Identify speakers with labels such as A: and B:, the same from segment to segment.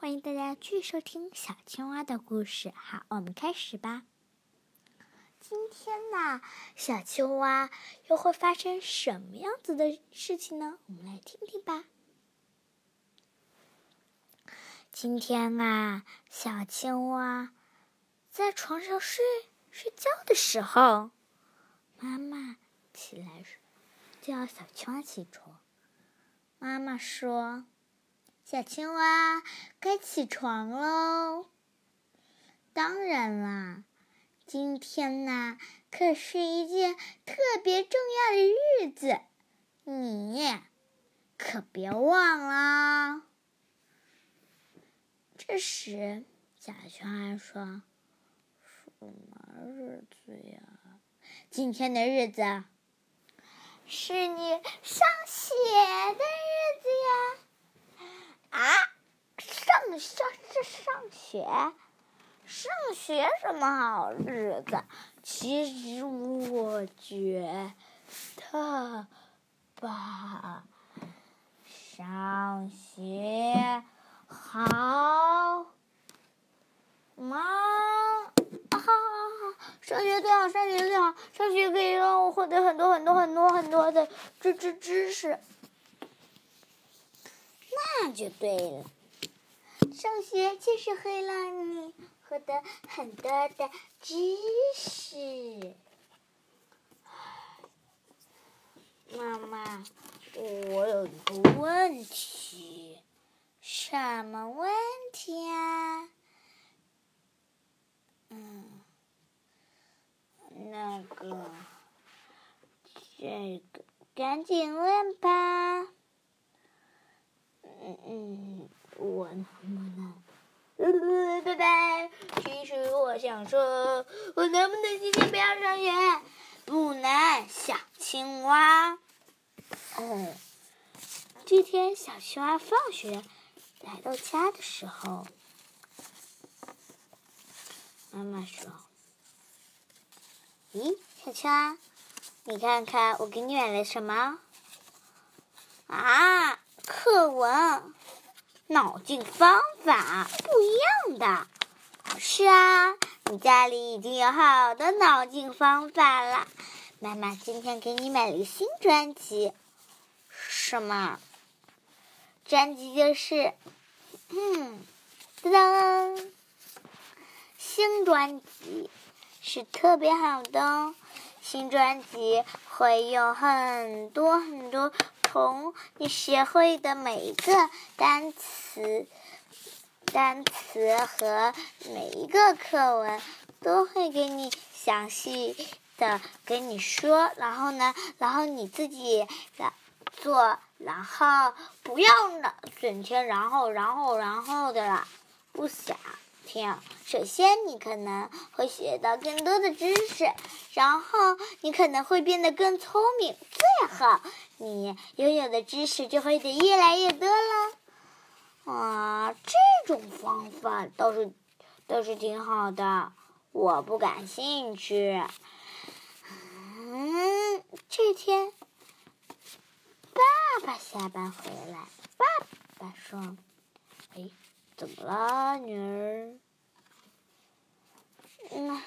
A: 欢迎大家继续收听小青蛙的故事。好，我们开始吧。今天呢，小青蛙又会发生什么样子的事情呢？我们来听听吧。今天啊，小青蛙在床上睡睡觉的时候，妈妈起来叫小青蛙起床。妈妈说。小青蛙该起床喽。当然啦，今天呢可是一件特别重要的日子，你可别忘了。这时，小青蛙说：“什么日子呀？今天的日子是你上学的日子呀。”啊，上上这上学，上学什么好日子？其实我觉得吧，上学好吗？啊，上学最好，上学最好，上学可以让我获得很多很多很多很多的知知知识。那就对了，上学就是会让你获得很多的知识。妈妈，我有一个问题，什么问题啊？嗯，那个，这个，赶紧问吧。嗯嗯，我能不能？拜拜。其实我想说，我能不能今天不要上学？不能，小青蛙。嗯，这天小青蛙放学来到家的时候，妈妈说：“咦，小青蛙，你看看我给你买了什么？”啊！课文，脑筋方法不一样的。是啊，你家里已经有好多脑筋方法了。妈妈今天给你买了新专辑，什么？专辑就是，嗯，噔噔，新专辑是特别好的哦。新专辑会有很多很多。从你学会的每一个单词、单词和每一个课文，都会给你详细的跟你说。然后呢，然后你自己做，然后不要呢整天然后然后然后的啦，不想。听，首先你可能会学到更多的知识，然后你可能会变得更聪明，最后你拥有的知识就会得越来越多了。啊，这种方法倒是倒是挺好的，我不感兴趣。嗯，这天，爸爸下班回来，爸爸说：“哎。”怎么啦，女儿？嗯，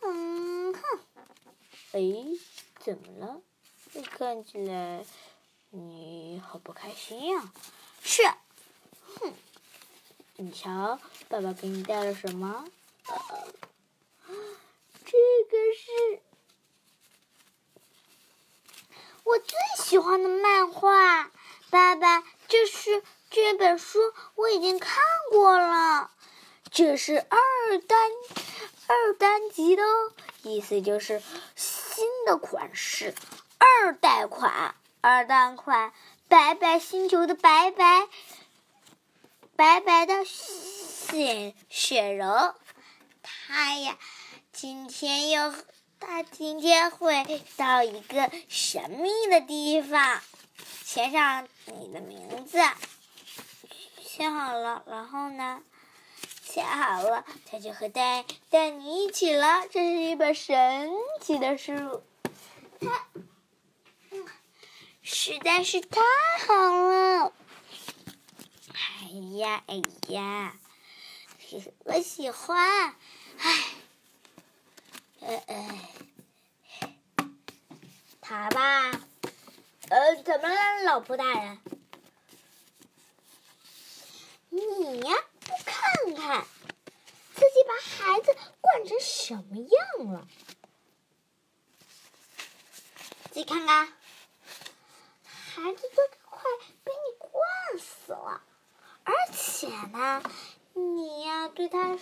A: 嗯哼，哎，怎么了？看起来你好不开心呀？是，哼，你瞧，爸爸给你带了什么？这个是我最喜欢的漫画，爸爸，这是。这本书我已经看过了，这是二单二单集的哦，意思就是新的款式，二代款，二代款，白白星球的白白，白白的雪雪人，他呀，今天又他今天会到一个神秘的地方，写上你的名字。写好了，然后呢？写好了，他就会带带你一起了。这是一本神奇的书，太，实在是太好了。哎呀，哎呀，我喜欢。哎，呃呃，他吧，呃，怎么了，老婆大人？你呀，不看看自己把孩子惯成什么样了？自己看看，孩子都快被你惯死了，而且呢，你呀对他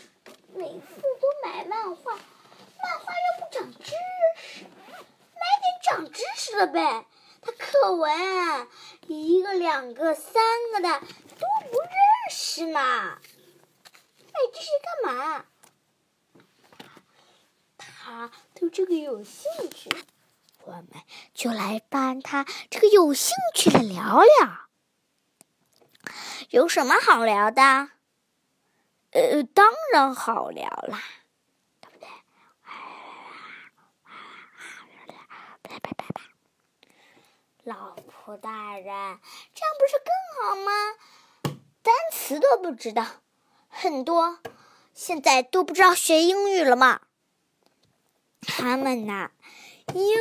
A: 每次都买漫画，漫画又不长知识，买点长知识的呗。他课文一个、两个、三个的都不认识呢，买这些干嘛？他对这个有兴趣。我们就来帮他这个有兴趣的聊聊，有什么好聊的？呃，当然好聊啦，对不对？老婆大人，这样不是更好吗？单词都不知道，很多现在都不知道学英语了吗？他们呐。英，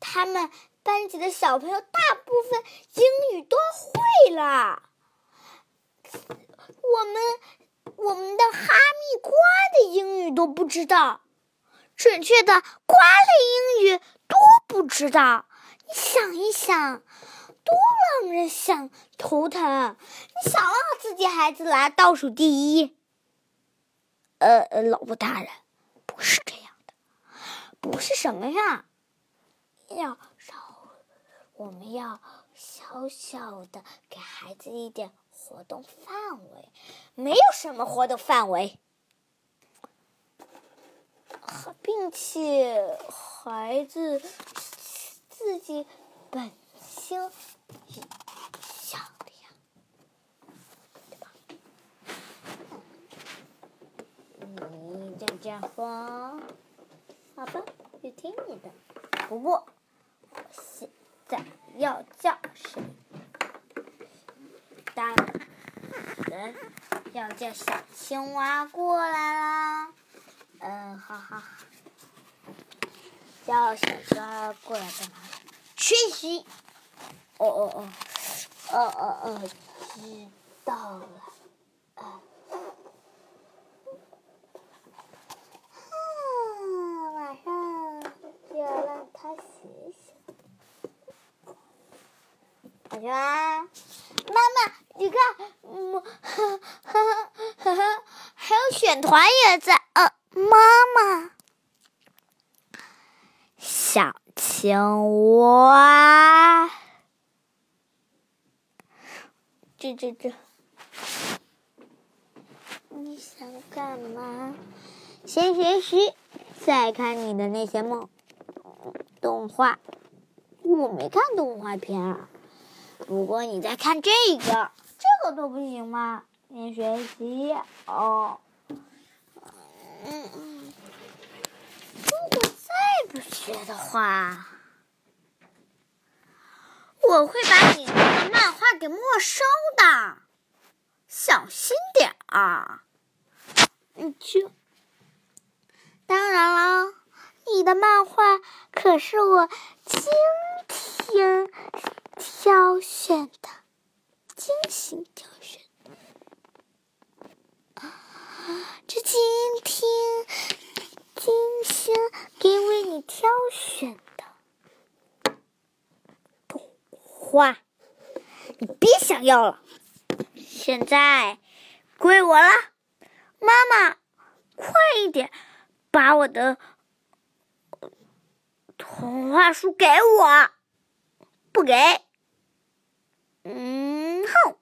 A: 他们班级的小朋友大部分英语都会了。我们我们的哈密瓜的英语都不知道，准确的瓜类英语都不知道。你想一想，多让人想头疼！你想让自己孩子拿倒数第一？呃，老婆大人，不是这样。不是什么呀？要少，我们要小小的给孩子一点活动范围。没有什么活动范围，并且孩子自己本性想的呀，对吧？你这样说。好吧，就听你的。不过我，现在要叫谁？当然要叫小青蛙过来啦。嗯，好好好。叫小青蛙过来干嘛？学习。哦哦哦，哦哦哦，知道了。小青蛙，妈妈，你看，嗯，呵呵呵呵，还有选团也在。呃，妈妈，小青蛙，这这这，你想干嘛？先学习，再看你的那些梦。动画，我没看动画片啊。如果你在看这个，这个都不行吗？先学习哦。如果再不学的话，我会把你的漫画给没收的，小心点儿。你就，当然了，你的漫画可是我今天。挑选的，精心挑选的，这今天精心给为你挑选的动画，你别想要了，现在归我了。妈妈，快一点，把我的童话书给我，不给。嗯哼，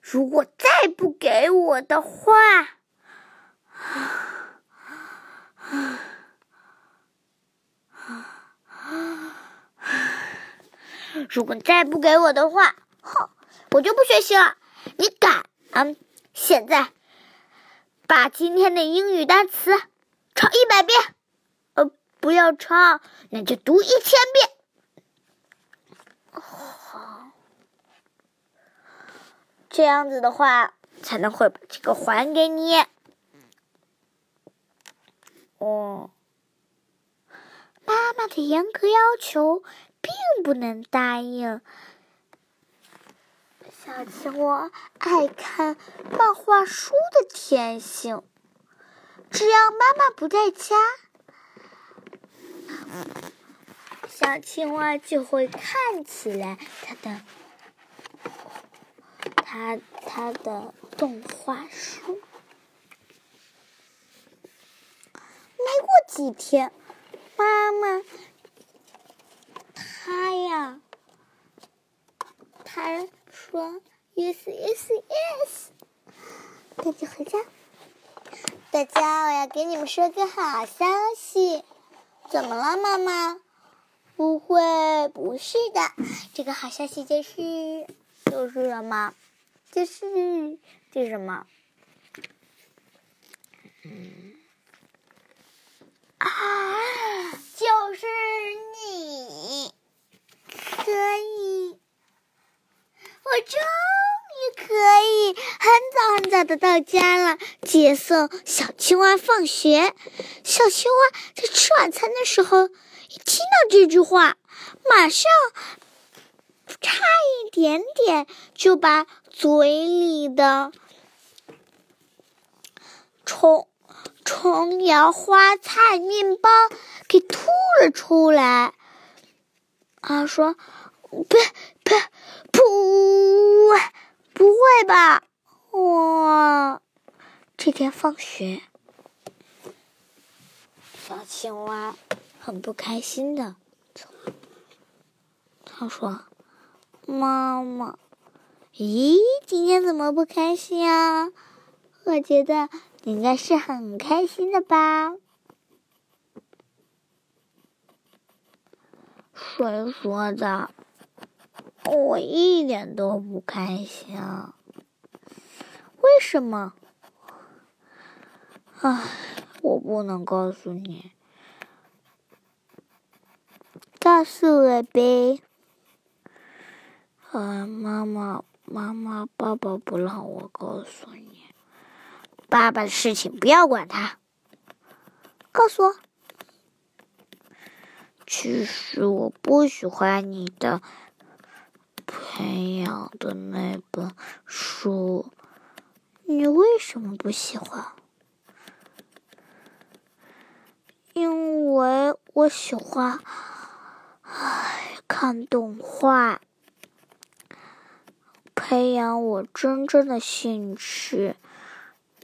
A: 如果再不给我的话，如果再不给我的话，哼，我就不学习了。你敢？现在把今天的英语单词抄一百遍，呃，不要抄，那就读一千遍。好这样子的话才能会把这个还给你。哦，妈妈的严格要求并不能答应。小青蛙爱看漫画书的天性，只要妈妈不在家，小青蛙就会看起来它的它它的动画书。没过几天，妈妈，他呀，他说：“Yes, yes, yes。”赶紧回家。大家，我要给你们说个好消息。怎么了，妈妈？不会，不是的。这个好消息就是，就是什么？就是，这是什么？嗯。啊！就是你，可以，我终于可以很早很早的到家了，接送小青蛙放学。小青蛙在吃晚餐的时候，一听到这句话，马上差一点点就把嘴里的虫。虫摇花菜面包给吐了出来，啊，说：“不不不不会吧？哇！”这天放学，小青蛙很不开心的，他说：“妈妈，咦，今天怎么不开心啊？我觉得你。”应该是很开心的吧？谁说的？我一点都不开心。为什么？唉，我不能告诉你。告诉我呗。啊，妈妈，妈妈，爸爸不让我告诉你。爸爸的事情不要管他。告诉我，其实我不喜欢你的培养的那本书。你为什么不喜欢？因为我喜欢，唉，看动画，培养我真正的兴趣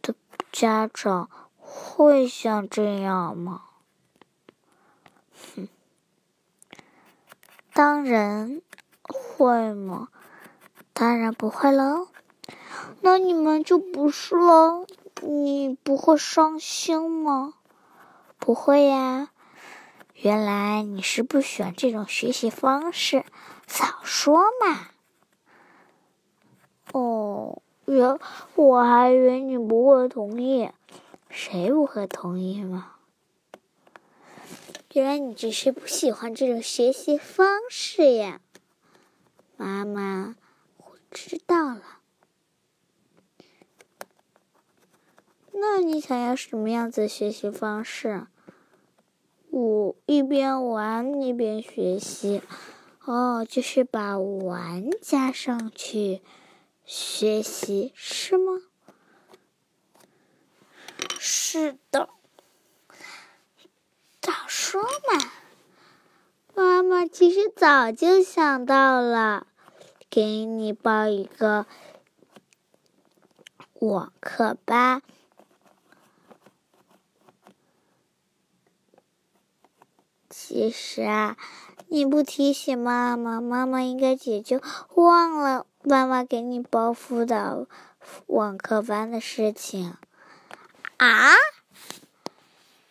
A: 的。家长会像这样吗？哼，当然会吗？当然不会喽。那你们就不是了。你不会伤心吗？不会呀。原来你是不喜欢这种学习方式，早说嘛。哦。原我还以为你不会同意，谁不会同意嘛？原来你只是不喜欢这种学习方式呀，妈妈，我知道了。那你想要什么样子的学习方式？我一边玩一边学习，哦，就是把玩加上去。学习是吗？是的，早说嘛！妈妈其实早就想到了，给你报一个网课班。其实啊，你不提醒妈妈，妈妈应该也就忘了。妈妈给你报辅导网课班的事情啊？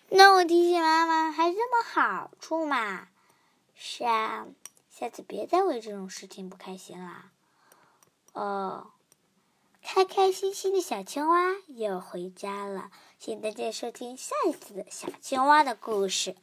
A: 那我提醒妈妈还这么好处嘛？是啊，下次别再为这种事情不开心了。哦，开开心心的小青蛙又回家了。请大家收听下一次的小青蛙的故事。